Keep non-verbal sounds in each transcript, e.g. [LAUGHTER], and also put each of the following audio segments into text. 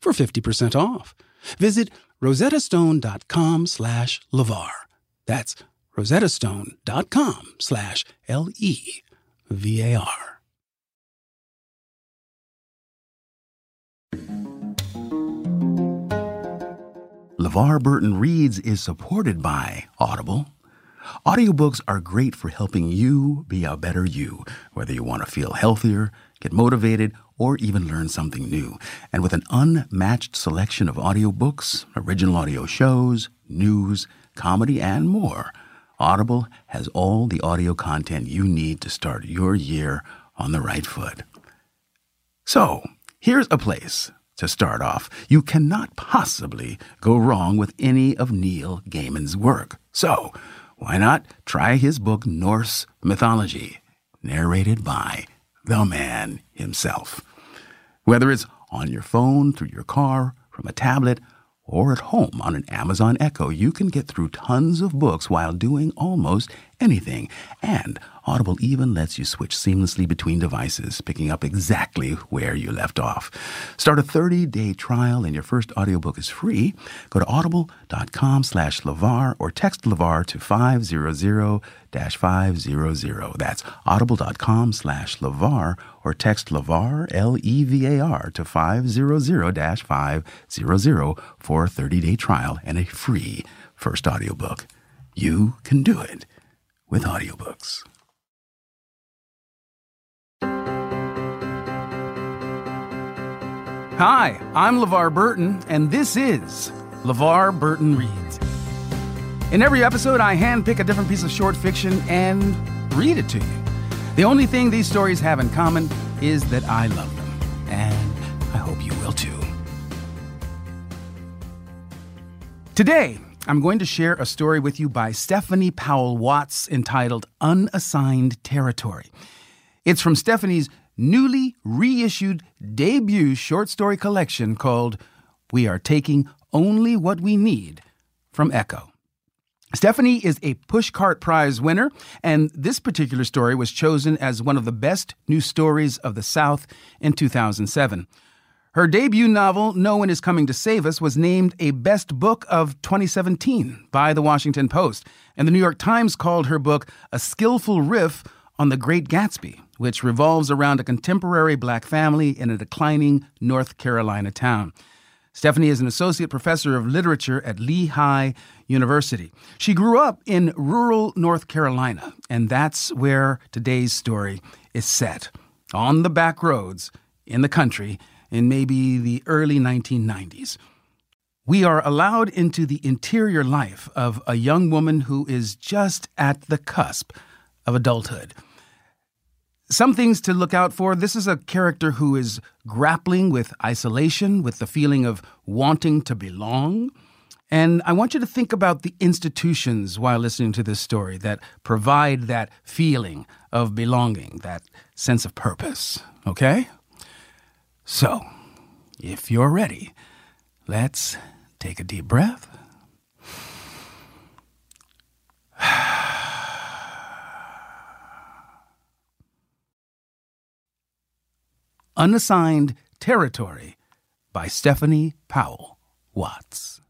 for 50% off. Visit rosettastone.com slash LeVar. That's rosettastone.com slash L-E-V-A-R. LeVar Burton Reads is supported by Audible. Audiobooks are great for helping you be a better you, whether you want to feel healthier, get motivated, or even learn something new. And with an unmatched selection of audiobooks, original audio shows, news, comedy, and more, Audible has all the audio content you need to start your year on the right foot. So, here's a place to start off. You cannot possibly go wrong with any of Neil Gaiman's work. So, why not try his book Norse Mythology, narrated by the man himself? Whether it's on your phone, through your car, from a tablet, or at home on an Amazon Echo, you can get through tons of books while doing almost anything. And Audible even lets you switch seamlessly between devices, picking up exactly where you left off. Start a 30-day trial and your first audiobook is free. Go to audible.com slash LeVar or text LeVar to 500-500. That's audible.com slash LeVar or text LeVar, L-E-V-A-R, to 500-500 for a 30-day trial and a free first audiobook. You can do it with audiobooks. Hi, I'm LeVar Burton, and this is LeVar Burton Reads. In every episode, I handpick a different piece of short fiction and read it to you. The only thing these stories have in common is that I love them, and I hope you will too. Today, I'm going to share a story with you by Stephanie Powell Watts entitled Unassigned Territory. It's from Stephanie's newly reissued debut short story collection called We Are Taking Only What We Need from Echo. Stephanie is a Pushcart Prize winner, and this particular story was chosen as one of the best new stories of the South in 2007. Her debut novel, No One Is Coming to Save Us, was named a Best Book of 2017 by the Washington Post, and the New York Times called her book a skillful riff on The Great Gatsby, which revolves around a contemporary black family in a declining North Carolina town. Stephanie is an associate professor of literature at Lehigh University. She grew up in rural North Carolina, and that's where today's story is set on the back roads in the country in maybe the early 1990s. We are allowed into the interior life of a young woman who is just at the cusp of adulthood. Some things to look out for. This is a character who is grappling with isolation, with the feeling of wanting to belong. And I want you to think about the institutions while listening to this story that provide that feeling of belonging, that sense of purpose. Okay? So, if you're ready, let's take a deep breath. [SIGHS] [SIGHS] Unassigned Territory by Stephanie Powell Watts.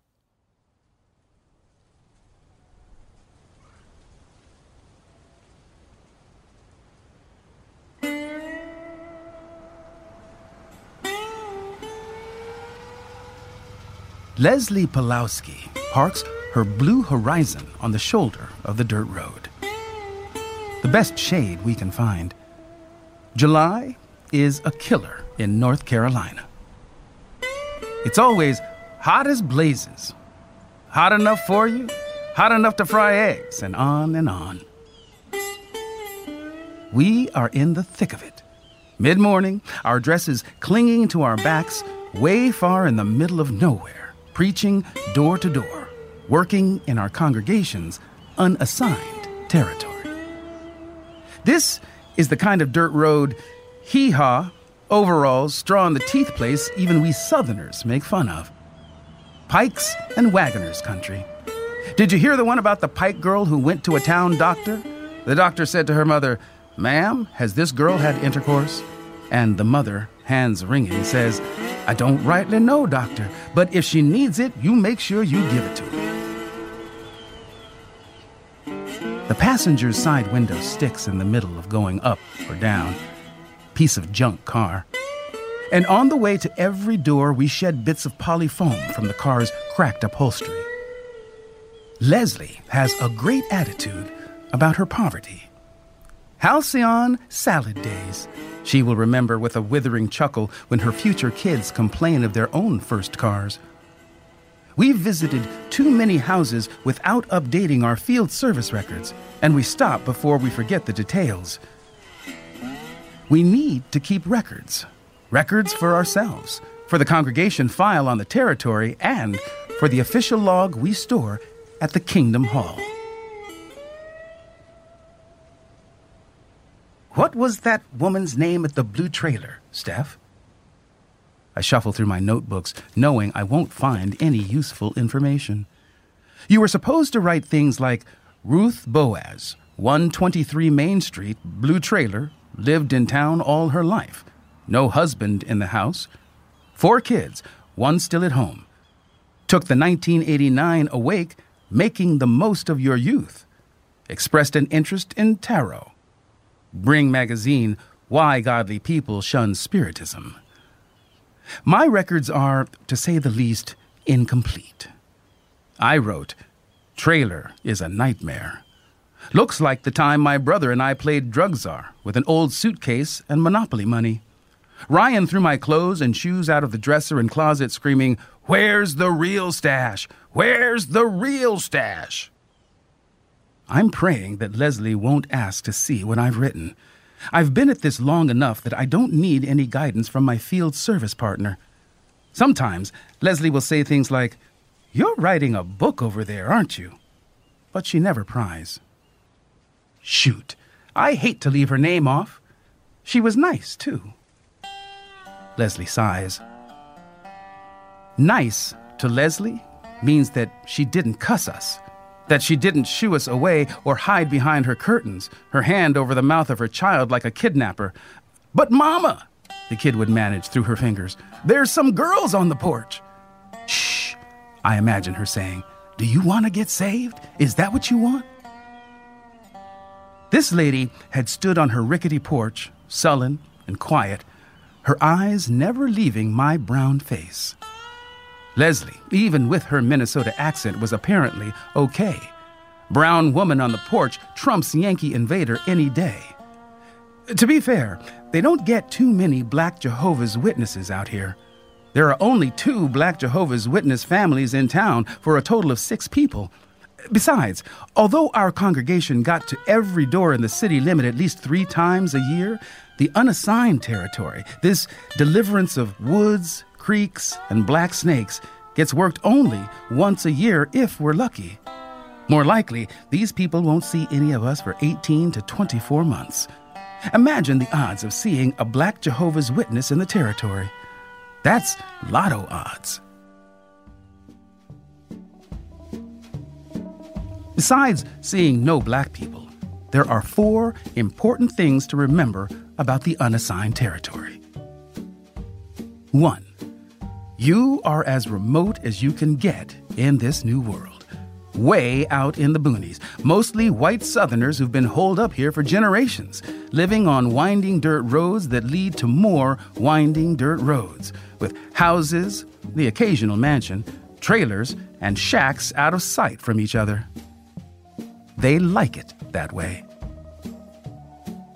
Leslie Pulowski parks her blue horizon on the shoulder of the dirt road. The best shade we can find. July is a killer in North Carolina. It's always hot as blazes. Hot enough for you, hot enough to fry eggs, and on and on. We are in the thick of it. Mid morning, our dresses clinging to our backs, way far in the middle of nowhere, preaching door to door, working in our congregation's unassigned territory. This is the kind of dirt road, hee haw, overalls, straw in the teeth place even we Southerners make fun of. Pikes and wagoners country. Did you hear the one about the pike girl who went to a town doctor? The doctor said to her mother, Ma'am, has this girl had intercourse? And the mother, hands wringing, says, I don't rightly know, doctor, but if she needs it, you make sure you give it to her. The passenger's side window sticks in the middle of going up or down. Piece of junk car. And on the way to every door, we shed bits of polyfoam from the car's cracked upholstery. Leslie has a great attitude about her poverty. Halcyon salad days. She will remember with a withering chuckle when her future kids complain of their own first cars. We've visited too many houses without updating our field service records, and we stop before we forget the details. We need to keep records records for ourselves, for the congregation file on the territory, and for the official log we store at the Kingdom Hall. What was that woman's name at the blue trailer, Steph? I shuffle through my notebooks, knowing I won't find any useful information. You were supposed to write things like Ruth Boaz, 123 Main Street, blue trailer, lived in town all her life. No husband in the house. Four kids, one still at home. Took the 1989 awake making the most of your youth, expressed an interest in tarot. Bring magazine, Why Godly People Shun Spiritism. My records are, to say the least, incomplete. I wrote, Trailer is a nightmare. Looks like the time my brother and I played drug czar with an old suitcase and Monopoly money. Ryan threw my clothes and shoes out of the dresser and closet, screaming, Where's the real stash? Where's the real stash? I'm praying that Leslie won't ask to see what I've written. I've been at this long enough that I don't need any guidance from my field service partner. Sometimes Leslie will say things like, You're writing a book over there, aren't you? But she never pries. Shoot, I hate to leave her name off. She was nice, too. Leslie sighs. Nice to Leslie means that she didn't cuss us, that she didn't shoo us away or hide behind her curtains, her hand over the mouth of her child like a kidnapper. But, Mama, the kid would manage through her fingers, there's some girls on the porch. Shh, I imagine her saying, Do you want to get saved? Is that what you want? This lady had stood on her rickety porch, sullen and quiet, her eyes never leaving my brown face. Leslie, even with her Minnesota accent, was apparently okay. Brown woman on the porch trumps Yankee invader any day. To be fair, they don't get too many black Jehovah's Witnesses out here. There are only two black Jehovah's Witness families in town for a total of six people. Besides, although our congregation got to every door in the city limit at least three times a year, the unassigned territory, this deliverance of woods, creeks, and black snakes gets worked only once a year if we're lucky. More likely, these people won't see any of us for 18 to 24 months. Imagine the odds of seeing a black Jehovah's Witness in the territory. That's lotto odds. Besides seeing no black people, there are four important things to remember about the unassigned territory. 1. You are as remote as you can get in this new world. Way out in the boonies, mostly white Southerners who've been holed up here for generations, living on winding dirt roads that lead to more winding dirt roads, with houses, the occasional mansion, trailers, and shacks out of sight from each other. They like it that way.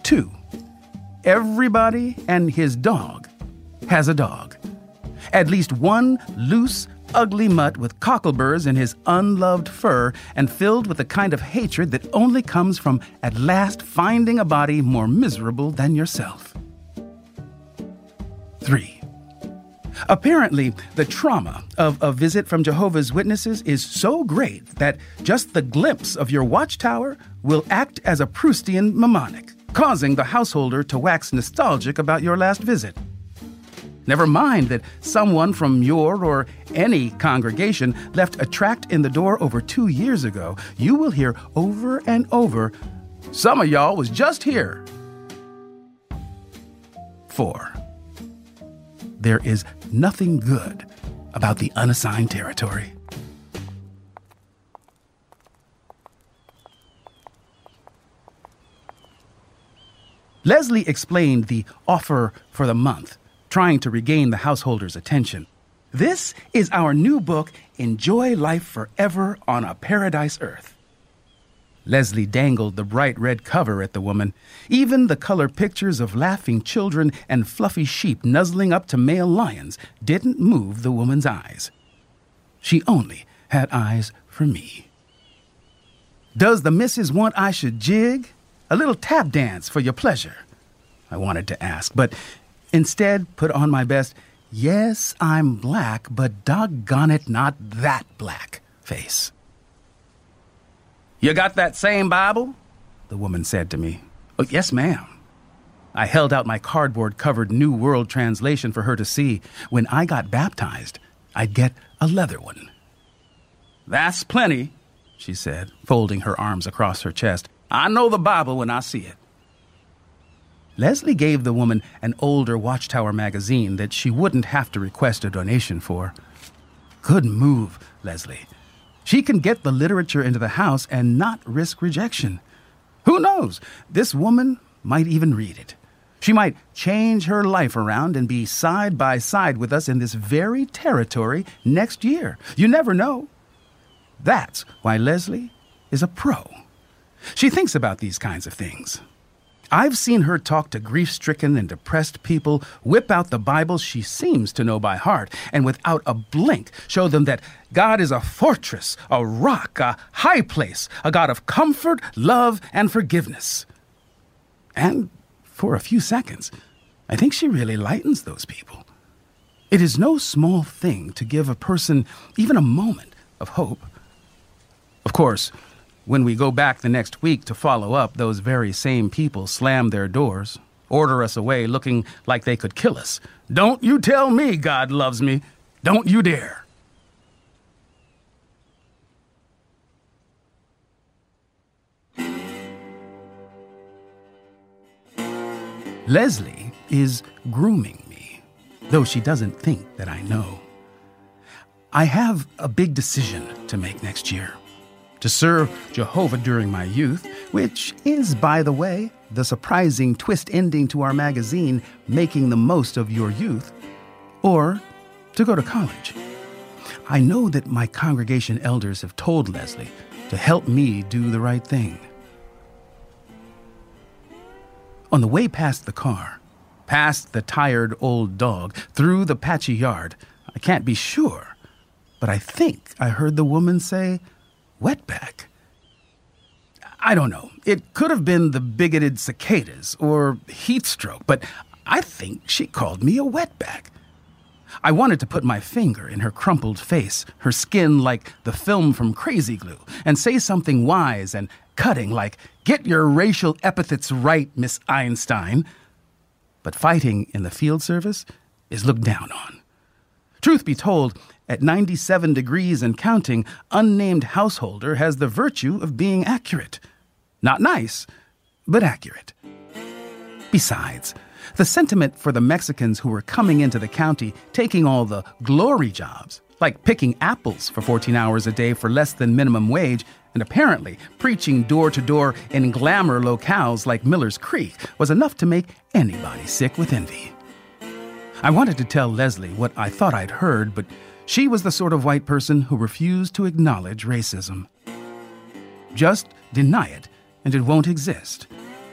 2. Everybody and his dog has a dog at least one loose, ugly mutt with cockleburs in his unloved fur and filled with the kind of hatred that only comes from at last finding a body more miserable than yourself. 3. Apparently, the trauma of a visit from Jehovah's Witnesses is so great that just the glimpse of your watchtower will act as a Proustian mnemonic, causing the householder to wax nostalgic about your last visit. Never mind that someone from your or any congregation left a tract in the door over two years ago. You will hear over and over, some of y'all was just here. 4. There is nothing good about the unassigned territory. Leslie explained the offer for the month, trying to regain the householder's attention. This is our new book, Enjoy Life Forever on a Paradise Earth. Leslie dangled the bright red cover at the woman. Even the color pictures of laughing children and fluffy sheep nuzzling up to male lions didn't move the woman's eyes. She only had eyes for me. Does the missus want I should jig? A little tap dance for your pleasure? I wanted to ask, but instead put on my best, yes, I'm black, but doggone it, not that black face. You got that same Bible? The woman said to me. Oh, yes, ma'am. I held out my cardboard covered New World Translation for her to see. When I got baptized, I'd get a leather one. That's plenty, she said, folding her arms across her chest. I know the Bible when I see it. Leslie gave the woman an older Watchtower magazine that she wouldn't have to request a donation for. Good move, Leslie. She can get the literature into the house and not risk rejection. Who knows? This woman might even read it. She might change her life around and be side by side with us in this very territory next year. You never know. That's why Leslie is a pro. She thinks about these kinds of things. I've seen her talk to grief stricken and depressed people, whip out the Bible she seems to know by heart, and without a blink show them that God is a fortress, a rock, a high place, a God of comfort, love, and forgiveness. And for a few seconds, I think she really lightens those people. It is no small thing to give a person even a moment of hope. Of course, when we go back the next week to follow up, those very same people slam their doors, order us away looking like they could kill us. Don't you tell me God loves me. Don't you dare. Leslie is grooming me, though she doesn't think that I know. I have a big decision to make next year to serve Jehovah during my youth, which is, by the way, the surprising twist ending to our magazine, Making the Most of Your Youth, or to go to college. I know that my congregation elders have told Leslie to help me do the right thing. On the way past the car, past the tired old dog, through the patchy yard, I can't be sure, but I think I heard the woman say, Wetback? I don't know. It could have been the bigoted cicadas or heat stroke, but I think she called me a wetback. I wanted to put my finger in her crumpled face, her skin like the film from Crazy Glue, and say something wise and cutting like, Get your racial epithets right, Miss Einstein. But fighting in the field service is looked down on. Truth be told, at 97 degrees and counting, unnamed householder has the virtue of being accurate. Not nice, but accurate. Besides, the sentiment for the Mexicans who were coming into the county taking all the glory jobs, like picking apples for 14 hours a day for less than minimum wage, and apparently preaching door to door in glamour locales like Miller's Creek, was enough to make anybody sick with envy. I wanted to tell Leslie what I thought I'd heard, but she was the sort of white person who refused to acknowledge racism. Just deny it, and it won't exist.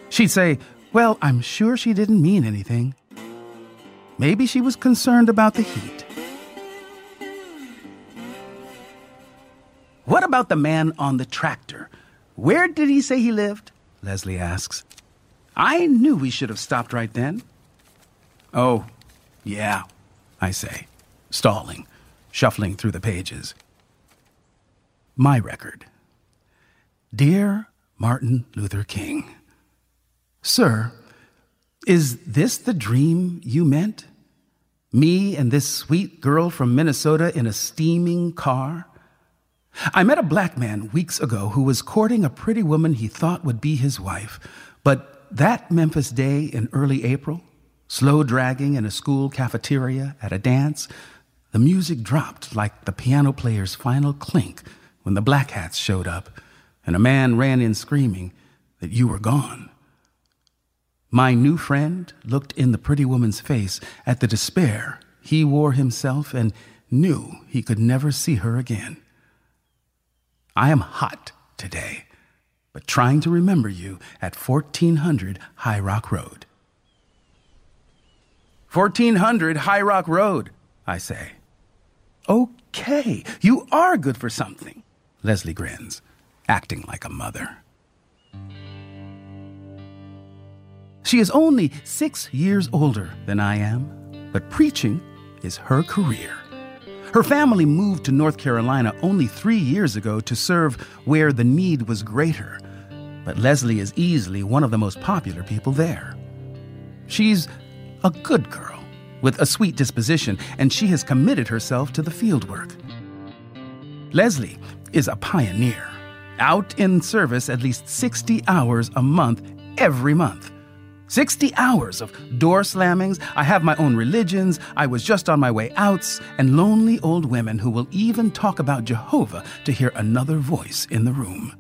She'd say, Well, I'm sure she didn't mean anything. Maybe she was concerned about the heat. What about the man on the tractor? Where did he say he lived? Leslie asks. I knew we should have stopped right then. Oh, yeah, I say. stalling, shuffling through the pages. My record. Dear Martin Luther King, Sir, is this the dream you meant? Me and this sweet girl from Minnesota in a steaming car? I met a black man weeks ago who was courting a pretty woman he thought would be his wife, but that Memphis day in early April, slow dragging in a school cafeteria at a dance, the music dropped like the piano player's final clink when the black hats showed up, and a man ran in screaming that you were gone. My new friend looked in the pretty woman's face at the despair he wore himself and knew he could never see her again. I am hot today, but trying to remember you at 1400 High Rock Road. 1400 High Rock Road, I say. Okay, you are good for something, Leslie grins, acting like a mother. She is only six years older than I am, but preaching is her career. Her family moved to North Carolina only three years ago to serve where the need was greater, but Leslie is easily one of the most popular people there. She's a good girl with a sweet disposition, and she has committed herself to the fieldwork. Leslie is a pioneer, out in service at least 60 hours a month every month. 60 hours of door slammings. I have my own religions. I was just on my way outs, and lonely old women who will even talk about Jehovah to hear another voice in the room.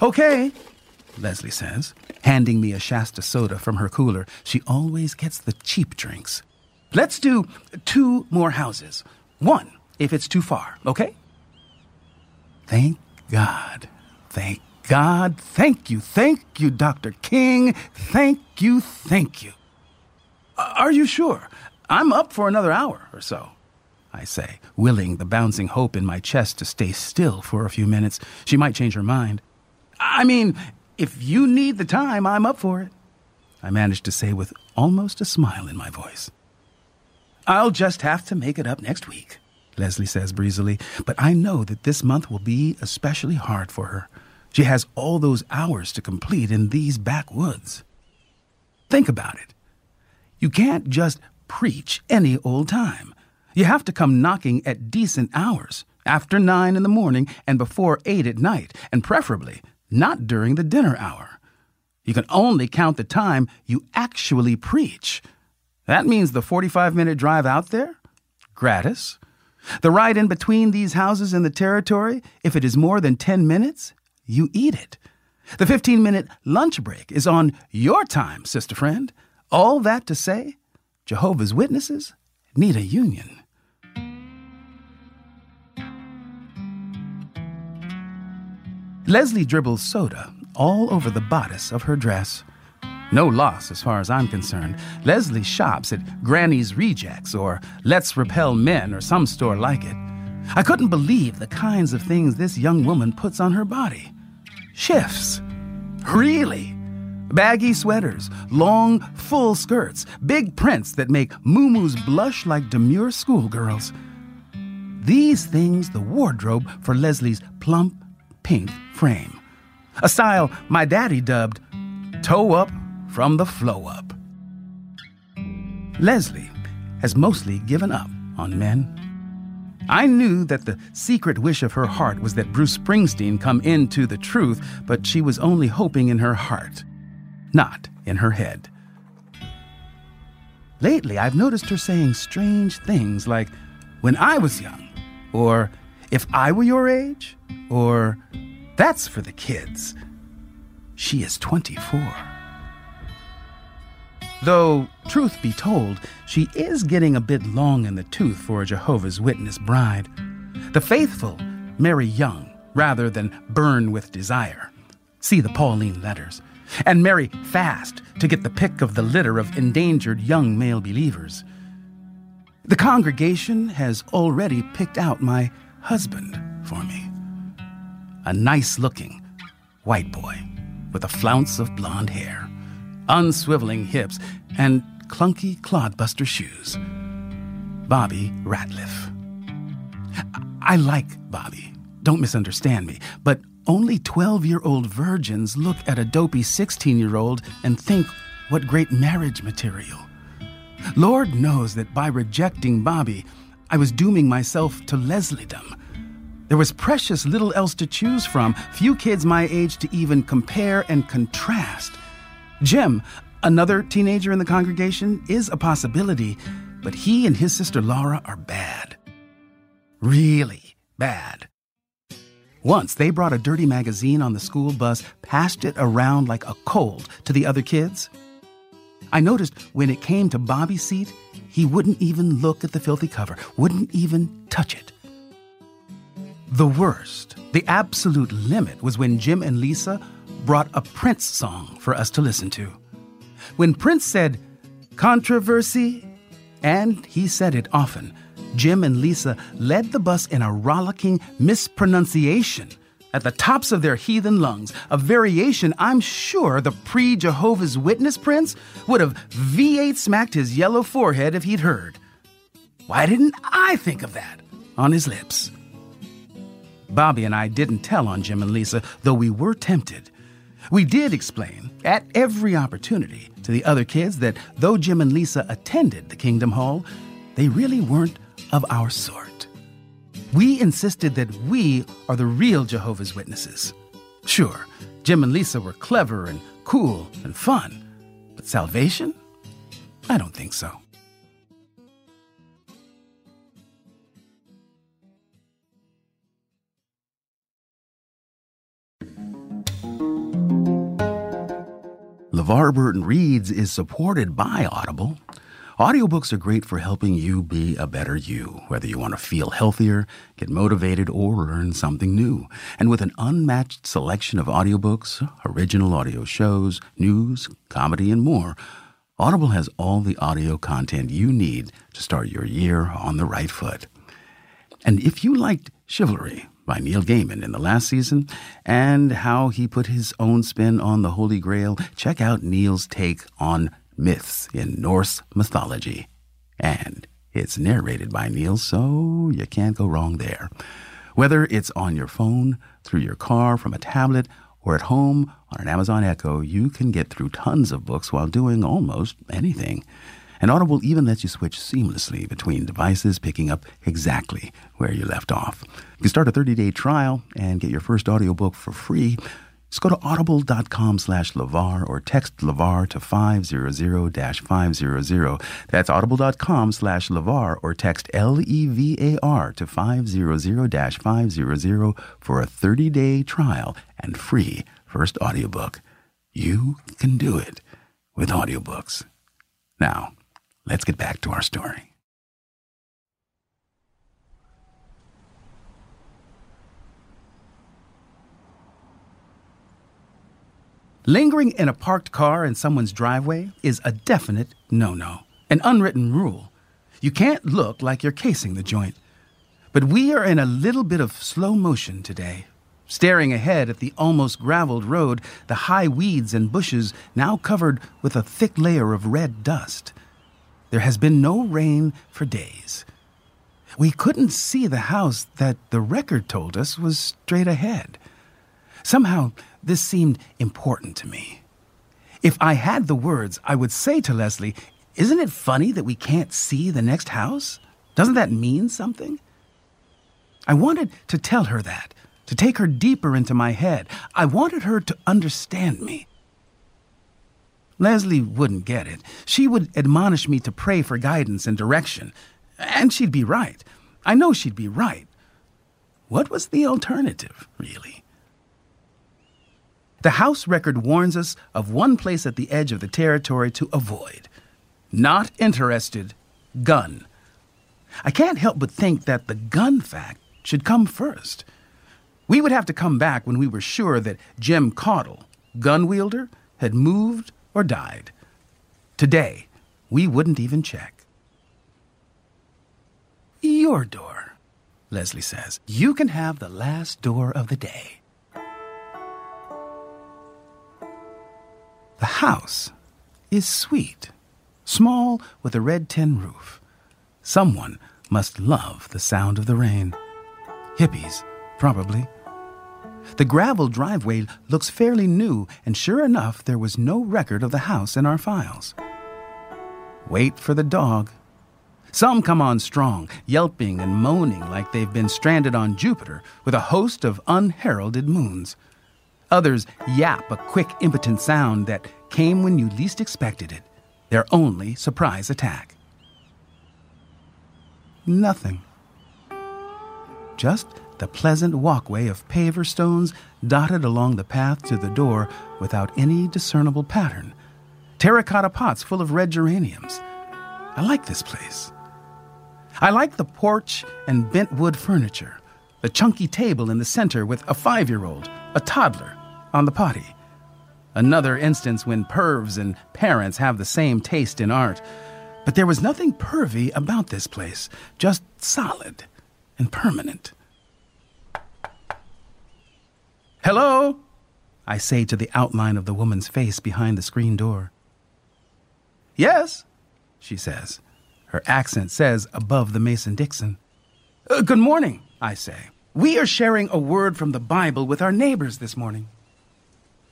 Okay, Leslie says, handing me a Shasta soda from her cooler. She always gets the cheap drinks. Let's do two more houses. One, if it's too far, okay? Thank God. Thank God. Thank you. Thank you, Dr. King. Thank you. Thank you. Are you sure? I'm up for another hour or so. I say, willing the bouncing hope in my chest to stay still for a few minutes. She might change her mind. I mean, if you need the time, I'm up for it. I managed to say with almost a smile in my voice. I'll just have to make it up next week. Leslie says breezily, but I know that this month will be especially hard for her. She has all those hours to complete in these backwoods. Think about it. You can't just preach any old time. You have to come knocking at decent hours, after nine in the morning and before eight at night, and preferably not during the dinner hour. You can only count the time you actually preach. That means the 45 minute drive out there? Gratis. The ride in between these houses in the territory, if it is more than 10 minutes, you eat it. The 15 minute lunch break is on your time, sister friend. All that to say, Jehovah's Witnesses need a union. Leslie dribbles soda all over the bodice of her dress. No loss as far as I'm concerned. Leslie shops at Granny's Rejects or Let's Repel Men or some store like it. I couldn't believe the kinds of things this young woman puts on her body. Shifts. Really? Baggy sweaters, long, full skirts, big prints that make moo blush like demure schoolgirls. These things the wardrobe for Leslie's plump, pink frame. A style my daddy dubbed toe up, from the flow up. Leslie has mostly given up on men. I knew that the secret wish of her heart was that Bruce Springsteen come into the truth, but she was only hoping in her heart, not in her head. Lately, I've noticed her saying strange things like, when I was young, or if I were your age, or that's for the kids. She is 24. Though, truth be told, she is getting a bit long in the tooth for a Jehovah's Witness bride. The faithful marry young rather than burn with desire. See the Pauline letters. And marry fast to get the pick of the litter of endangered young male believers. The congregation has already picked out my husband for me. A nice looking white boy with a flounce of blonde hair unswiveling hips, and clunky clodbuster shoes. Bobby Ratliff. I like Bobby. Don't misunderstand me, but only 12 year old virgins look at a dopey 16 year old and think, what great marriage material. Lord knows that by rejecting Bobby, I was dooming myself to Lesliedom. There was precious little else to choose from, few kids my age to even compare and contrast. Jim, another teenager in the congregation, is a possibility, but he and his sister Laura are bad. Really bad. Once they brought a dirty magazine on the school bus, passed it around like a cold to the other kids. I noticed when it came to Bobby's seat, he wouldn't even look at the filthy cover, wouldn't even touch it. The worst, the absolute limit, was when Jim and Lisa brought a Prince song for us to listen to. When Prince said, controversy, and he said it often, Jim and Lisa led the bus in a rollicking mispronunciation at the tops of their heathen lungs, a variation I'm sure the pre Jehovah's Witness Prince would have V8 smacked his yellow forehead if he'd heard. Why didn't I think of that on his lips? Bobby and I didn't tell on Jim and Lisa, though we were tempted. We did explain, at every opportunity, to the other kids that though Jim and Lisa attended the Kingdom Hall, they really weren't of our sort. We insisted that we are the real Jehovah's Witnesses. Sure, Jim and Lisa were clever and cool and fun, but salvation? I don't think so. LeVar Burton Reads is supported by Audible. Audiobooks are great for helping you be a better you, whether you want to feel healthier, get motivated, or learn something new. And with an unmatched selection of audiobooks, original audio shows, news, comedy, and more, Audible has all the audio content you need to start your year on the right foot. And if you liked Chivalry, by Neil Gaiman in the last season, and how he put his own spin on the Holy Grail, check out Neil's take on myths in Norse mythology. And it's narrated by Neil, so you can't go wrong there. Whether it's on your phone, through your car, from a tablet, or at home on an Amazon Echo, you can get through tons of books while doing almost anything. And Audible even lets you switch seamlessly between devices, picking up exactly where you left off. You can start a 30-day trial and get your first audiobook for free. Just go to audible.com slash LeVar or text LeVar to 500-500. That's audible.com slash LeVar or text L-E-V-A-R to 500-500 for a 30-day trial and free first audiobook. You can do it with audiobooks. Now, let's get back to our story. Lingering in a parked car in someone's driveway is a definite no no, an unwritten rule. You can't look like you're casing the joint. But we are in a little bit of slow motion today, staring ahead at the almost graveled road, the high weeds and bushes now covered with a thick layer of red dust. There has been no rain for days. We couldn't see the house that the record told us was straight ahead. Somehow, this seemed important to me. If I had the words, I would say to Leslie, Isn't it funny that we can't see the next house? Doesn't that mean something? I wanted to tell her that, to take her deeper into my head. I wanted her to understand me. Leslie wouldn't get it. She would admonish me to pray for guidance and direction. And she'd be right. I know she'd be right. What was the alternative, really? The House record warns us of one place at the edge of the territory to avoid. Not interested, gun. I can't help but think that the gun fact should come first. We would have to come back when we were sure that Jim Caudle, gun wielder, had moved or died. Today, we wouldn't even check. Your door, Leslie says. You can have the last door of the day. The house is sweet, small with a red tin roof. Someone must love the sound of the rain. Hippies, probably. The gravel driveway looks fairly new, and sure enough, there was no record of the house in our files. Wait for the dog. Some come on strong, yelping and moaning like they've been stranded on Jupiter with a host of unheralded moons. Others yap a quick, impotent sound that came when you least expected it, their only surprise attack. Nothing. Just the pleasant walkway of paver stones dotted along the path to the door without any discernible pattern. Terracotta pots full of red geraniums. I like this place. I like the porch and bent wood furniture, the chunky table in the center with a five year old, a toddler, on the potty. Another instance when pervs and parents have the same taste in art. But there was nothing pervy about this place, just solid and permanent. Hello? I say to the outline of the woman's face behind the screen door. Yes, she says. Her accent says above the Mason Dixon. Uh, good morning, I say. We are sharing a word from the Bible with our neighbors this morning.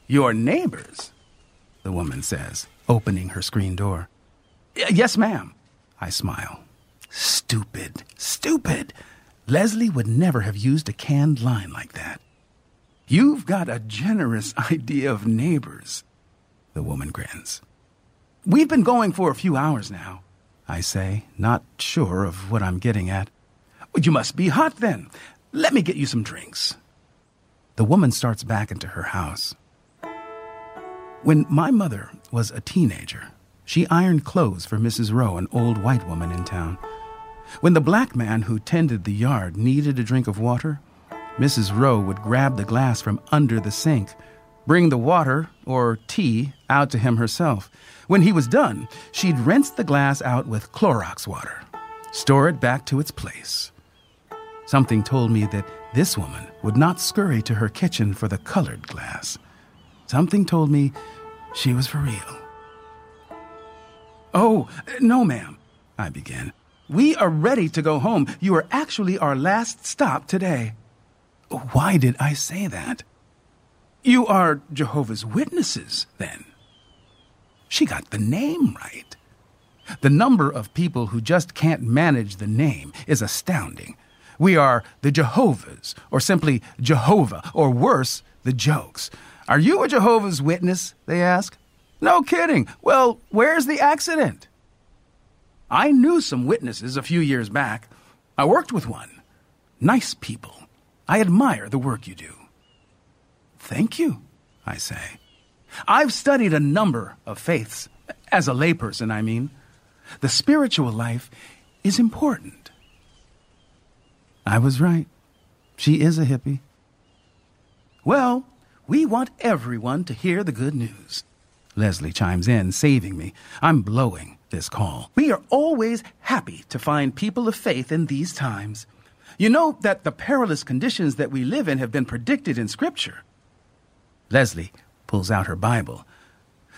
Your neighbors? The woman says, opening her screen door. Yes, ma'am. I smile. Stupid, stupid. Leslie would never have used a canned line like that. You've got a generous [LAUGHS] idea of neighbors. The woman grins. We've been going for a few hours now, I say, not sure of what I'm getting at. You must be hot then. Let me get you some drinks. The woman starts back into her house. When my mother was a teenager, she ironed clothes for Mrs. Rowe, an old white woman in town. When the black man who tended the yard needed a drink of water, Mrs. Rowe would grab the glass from under the sink, bring the water, or tea, out to him herself. When he was done, she'd rinse the glass out with Clorox water, store it back to its place. Something told me that this woman would not scurry to her kitchen for the colored glass. Something told me she was for real. Oh, no, ma'am, I began. We are ready to go home. You are actually our last stop today. Why did I say that? You are Jehovah's Witnesses, then. She got the name right. The number of people who just can't manage the name is astounding. We are the Jehovah's, or simply Jehovah, or worse, the jokes. Are you a Jehovah's Witness? They ask. No kidding. Well, where's the accident? I knew some witnesses a few years back. I worked with one. Nice people. I admire the work you do. Thank you, I say. I've studied a number of faiths, as a layperson, I mean. The spiritual life is important. I was right. She is a hippie. Well, we want everyone to hear the good news. Leslie chimes in, saving me. I'm blowing this call. We are always happy to find people of faith in these times. You know that the perilous conditions that we live in have been predicted in Scripture. Leslie pulls out her Bible.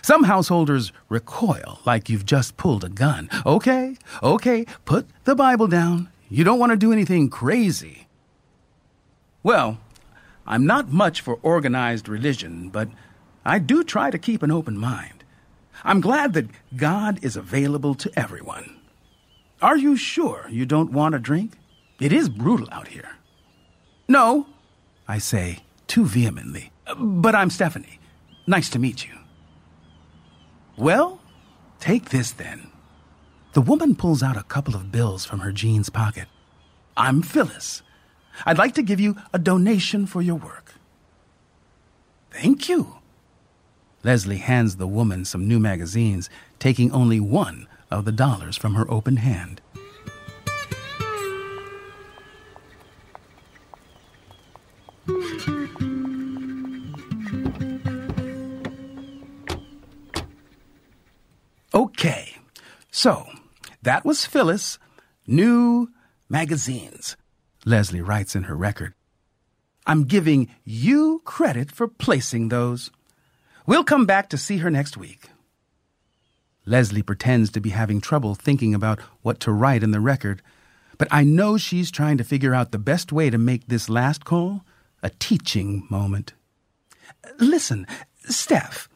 Some householders recoil like you've just pulled a gun. Okay, okay, put the Bible down. You don't want to do anything crazy. Well, I'm not much for organized religion, but I do try to keep an open mind. I'm glad that God is available to everyone. Are you sure you don't want a drink? It is brutal out here. No, I say too vehemently. But I'm Stephanie. Nice to meet you. Well, take this then. The woman pulls out a couple of bills from her jeans pocket. I'm Phyllis. I'd like to give you a donation for your work. Thank you. Leslie hands the woman some new magazines, taking only one of the dollars from her open hand. So that was Phyllis. New magazines. Leslie writes in her record. I'm giving you credit for placing those. We'll come back to see her next week. Leslie pretends to be having trouble thinking about what to write in the record, but I know she's trying to figure out the best way to make this last call a teaching moment. Listen, Steph,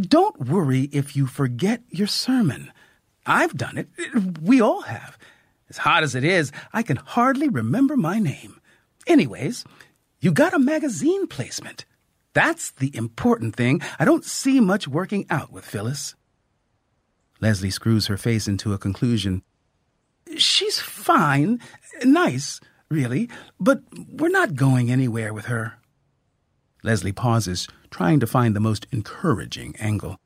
don't worry if you forget your sermon. I've done it. We all have. As hot as it is, I can hardly remember my name. Anyways, you got a magazine placement. That's the important thing. I don't see much working out with Phyllis. Leslie screws her face into a conclusion. She's fine, nice, really, but we're not going anywhere with her. Leslie pauses, trying to find the most encouraging angle.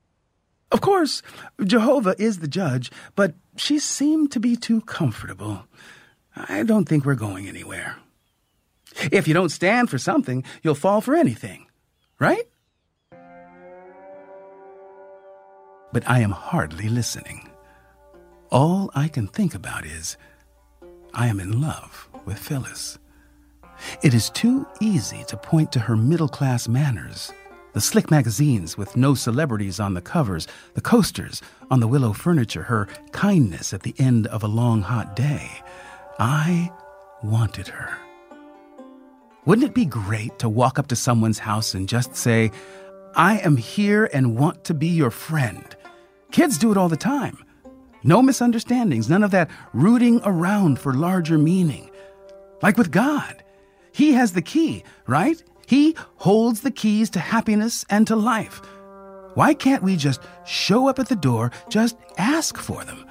Of course, Jehovah is the judge, but she seemed to be too comfortable. I don't think we're going anywhere. If you don't stand for something, you'll fall for anything, right? But I am hardly listening. All I can think about is I am in love with Phyllis. It is too easy to point to her middle class manners the slick magazines with no celebrities on the covers, the coasters on the willow furniture, her kindness at the end of a long hot day. I wanted her. Wouldn't it be great to walk up to someone's house and just say, I am here and want to be your friend? Kids do it all the time. No misunderstandings, none of that rooting around for larger meaning. Like with God, He has the key, right? He holds the keys to happiness and to life. Why can't we just show up at the door, just ask for them?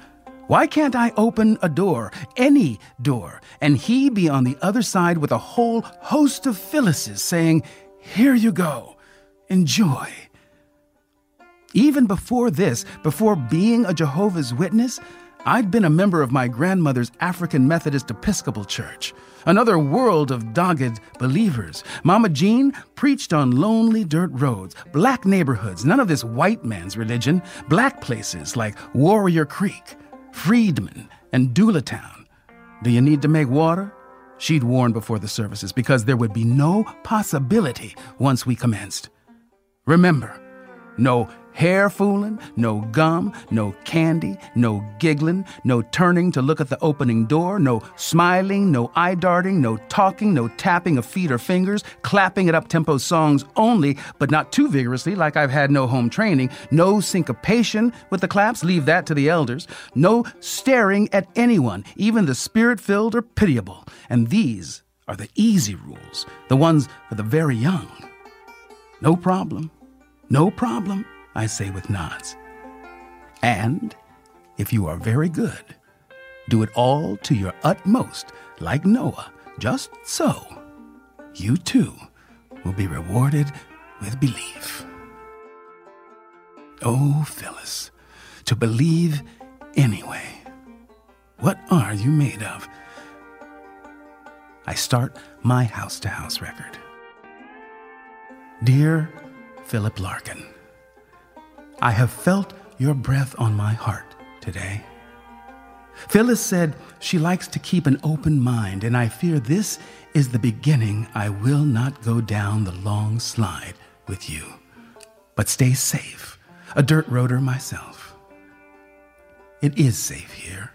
Why can't I open a door, any door, and he be on the other side with a whole host of Phyllises saying, Here you go, enjoy? Even before this, before being a Jehovah's Witness, I'd been a member of my grandmother's African Methodist Episcopal Church, another world of dogged believers. Mama Jean preached on lonely dirt roads, black neighborhoods, none of this white man's religion, black places like Warrior Creek, Freedman, and Doolatown. Do you need to make water? She'd warned before the services because there would be no possibility once we commenced. Remember, no hair fooling, no gum, no candy, no giggling, no turning to look at the opening door, no smiling, no eye darting, no talking, no tapping of feet or fingers, clapping at up tempo songs only, but not too vigorously like I've had no home training, no syncopation with the claps, leave that to the elders, no staring at anyone, even the spirit filled or pitiable. And these are the easy rules, the ones for the very young. No problem. No problem. I say with nods. And if you are very good, do it all to your utmost, like Noah, just so. You too will be rewarded with belief. Oh, Phyllis, to believe anyway. What are you made of? I start my house to house record. Dear Philip Larkin, I have felt your breath on my heart today. Phyllis said she likes to keep an open mind, and I fear this is the beginning. I will not go down the long slide with you, but stay safe, a dirt roader myself. It is safe here.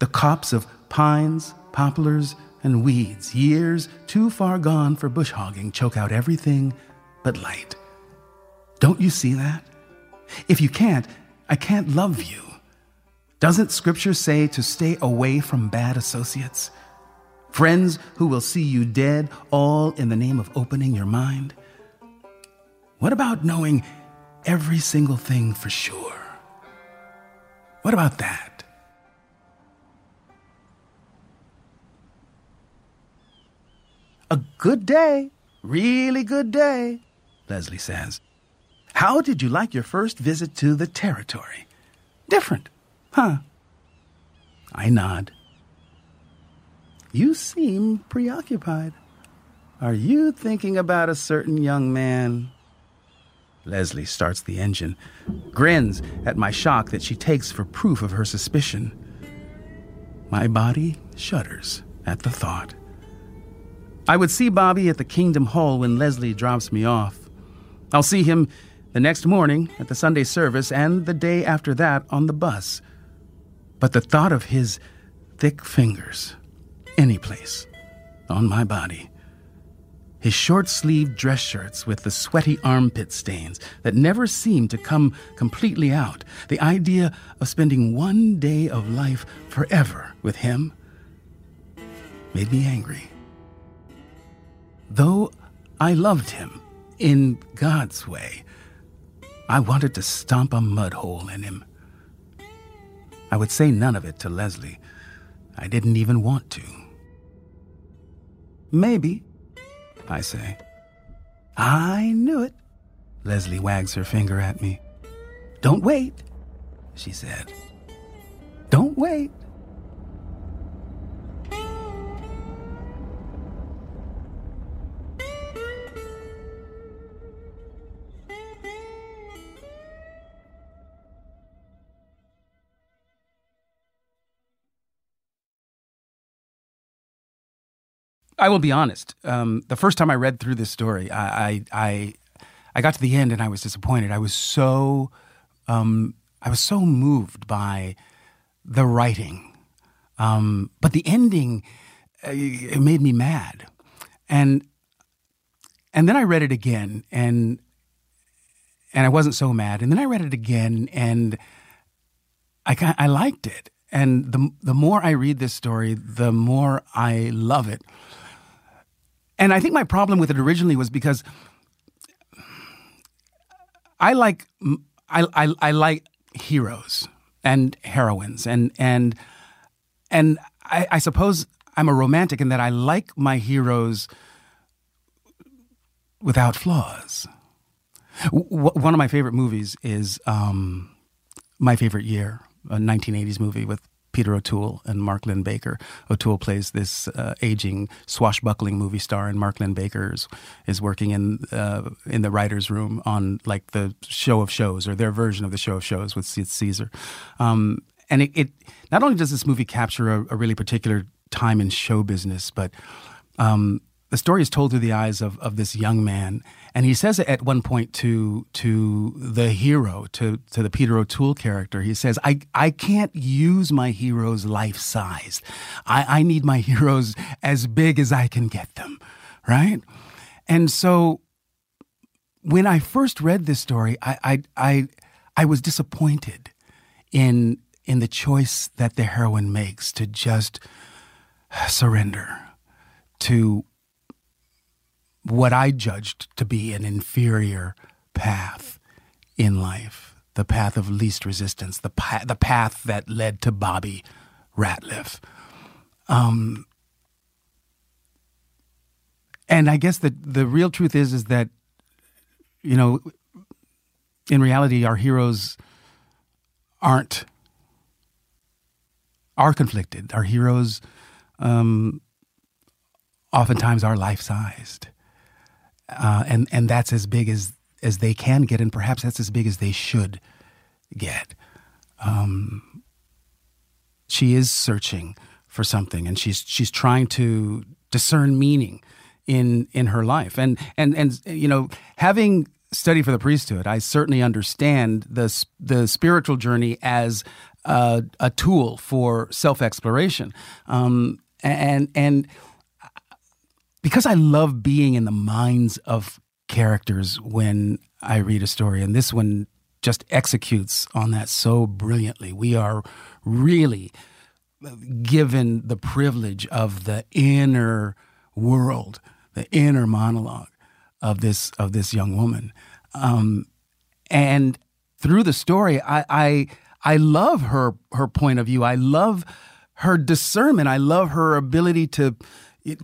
The copse of pines, poplars, and weeds, years too far gone for bush hogging, choke out everything but light. Don't you see that? If you can't, I can't love you. Doesn't Scripture say to stay away from bad associates? Friends who will see you dead, all in the name of opening your mind? What about knowing every single thing for sure? What about that? A good day, really good day, Leslie says. How did you like your first visit to the territory? Different, huh? I nod. You seem preoccupied. Are you thinking about a certain young man? Leslie starts the engine, grins at my shock that she takes for proof of her suspicion. My body shudders at the thought. I would see Bobby at the Kingdom Hall when Leslie drops me off. I'll see him the next morning at the Sunday service, and the day after that on the bus. But the thought of his thick fingers, any place, on my body, his short sleeved dress shirts with the sweaty armpit stains that never seemed to come completely out, the idea of spending one day of life forever with him, made me angry. Though I loved him in God's way, I wanted to stomp a mud hole in him. I would say none of it to Leslie. I didn't even want to. Maybe, I say. I knew it. Leslie wags her finger at me. Don't wait, she said. Don't wait. I will be honest. Um, the first time I read through this story, I, I, I, got to the end and I was disappointed. I was so, um, I was so moved by the writing, um, but the ending, uh, it made me mad, and and then I read it again, and and I wasn't so mad, and then I read it again, and I I liked it, and the the more I read this story, the more I love it. And I think my problem with it originally was because I like I, I, I like heroes and heroines and and and I, I, suppose I'm a romantic in that I like my heroes without flaws. W- one of my favorite movies is um, My Favorite Year, a 1980s movie with Peter O'Toole and Mark Linn-Baker. O'Toole plays this uh, aging, swashbuckling movie star, and Mark Linn-Baker is, is working in uh, in the writers' room on like the show of shows or their version of the show of shows with Caesar. Um, and it, it, not only does this movie capture a, a really particular time in show business, but um, the story is told through the eyes of, of this young man. And he says it at one point to to the hero, to, to the Peter O'Toole character, he says, I, I can't use my heroes life sized. I, I need my heroes as big as I can get them. Right? And so when I first read this story, I I I, I was disappointed in in the choice that the heroine makes to just surrender to what I judged to be an inferior path in life, the path of least resistance, the, pa- the path that led to Bobby Ratliff. Um, and I guess the the real truth is is that you know in reality our heroes aren't are conflicted. Our heroes um, oftentimes are life sized uh, and and that's as big as as they can get, and perhaps that's as big as they should get. Um, she is searching for something, and she's she's trying to discern meaning in in her life, and and and you know, having studied for the priesthood, I certainly understand the the spiritual journey as a, a tool for self exploration, um, and and because I love being in the minds of characters when I read a story, and this one just executes on that so brilliantly. We are really given the privilege of the inner world, the inner monologue of this of this young woman, um, and through the story, I, I I love her her point of view. I love her discernment. I love her ability to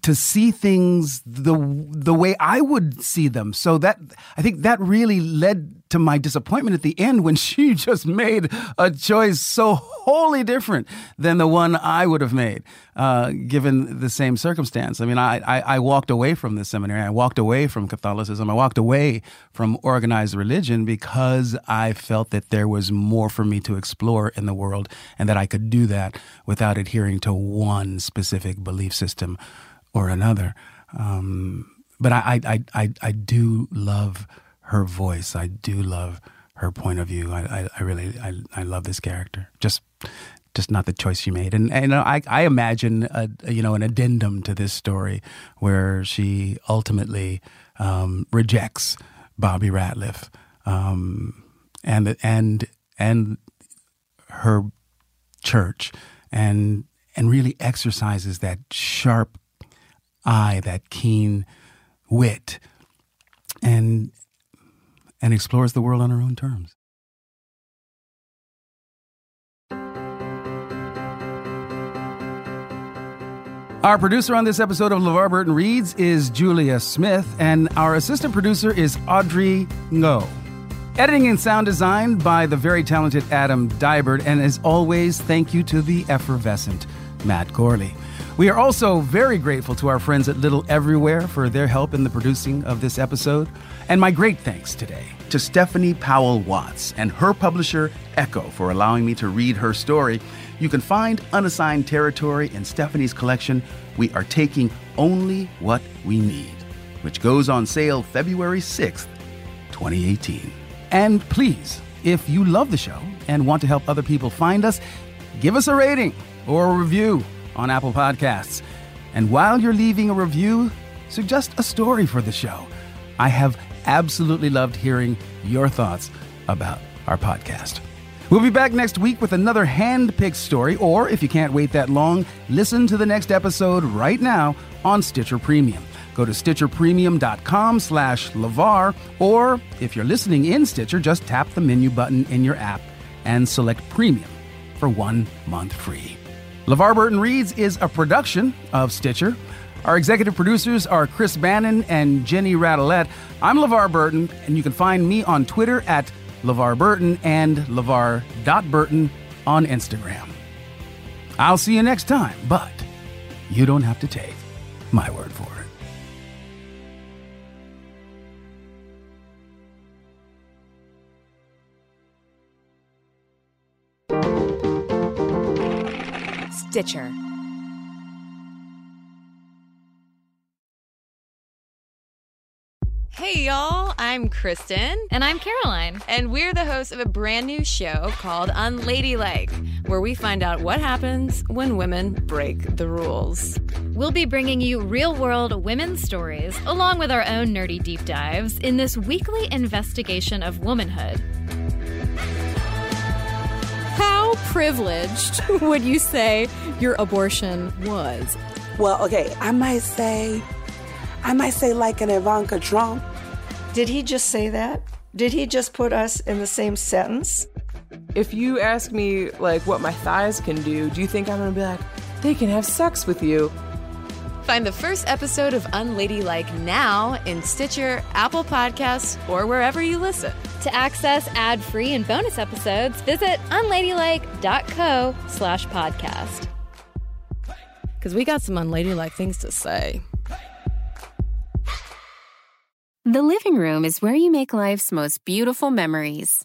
to see things the the way I would see them. So that I think that really led to my disappointment at the end when [LAUGHS] she just made a choice so wholly different than the one I would have made, uh, given the same circumstance. I mean, I, I, I walked away from the seminary. I walked away from Catholicism. I walked away from organized religion because I felt that there was more for me to explore in the world, and that I could do that without adhering to one specific belief system or another. Um, but I, I, I, I do love her voice. I do love her point of view. I, I, I really, I, I love this character. Just, just not the choice she made. And, and I, I imagine, a, you know, an addendum to this story where she ultimately um, rejects Bobby Ratliff, um, and and and her church, and and really exercises that sharp eye, that keen wit, and and explores the world on her own terms. Our producer on this episode of LeVar Burton Reads is Julia Smith, and our assistant producer is Audrey Ngo. Editing and sound design by the very talented Adam Dybert, and as always, thank you to the effervescent Matt Gorley. We are also very grateful to our friends at Little Everywhere for their help in the producing of this episode. And my great thanks today to Stephanie Powell Watts and her publisher, Ecco, for allowing me to read her story. You can find Unassigned Territory in Stephanie's collection, We Are Taking Only What We Need, which goes on sale February 6th, 2018. And please, if you love the show and want to help other people find us, give us a rating or a review on Apple Podcasts. And while you're leaving a review, suggest a story for the show. I have absolutely loved hearing your thoughts about our podcast. We'll be back next week with another hand-picked story, or if you can't wait that long, listen to the next episode right now on Stitcher Premium. Go to stitcherpremium.com slash LeVar, or if you're listening in Stitcher, just tap the menu button in your app and select Premium for one month free. LeVar Burton Reads is a production of Stitcher. Our executive producers are Chris Bannon and Jenny Radelet. I'm LeVar Burton, and you can find me on Twitter at LeVar Burton and LeVar.Burton on Instagram. I'll see you next time, but you don't have to take my word for it. Stitcher. Hey, y'all, I'm Kristen. And I'm Caroline. And we're the hosts of a brand new show called Unladylike, where we find out what happens when women break the rules. We'll be bringing you real world women's stories, along with our own nerdy deep dives, in this weekly investigation of womanhood. How privileged [LAUGHS] would you say your abortion was? Well, okay, I might say, I might say like an Ivanka Trump. Did he just say that? Did he just put us in the same sentence? If you ask me like what my thighs can do, do you think I'm gonna be like, they can have sex with you? Find the first episode of Unladylike now in Stitcher, Apple Podcasts, or wherever you listen. To access ad-free and bonus episodes, visit unladylike.co slash podcast. Because we got some unladylike things to say. The living room is where you make life's most beautiful memories.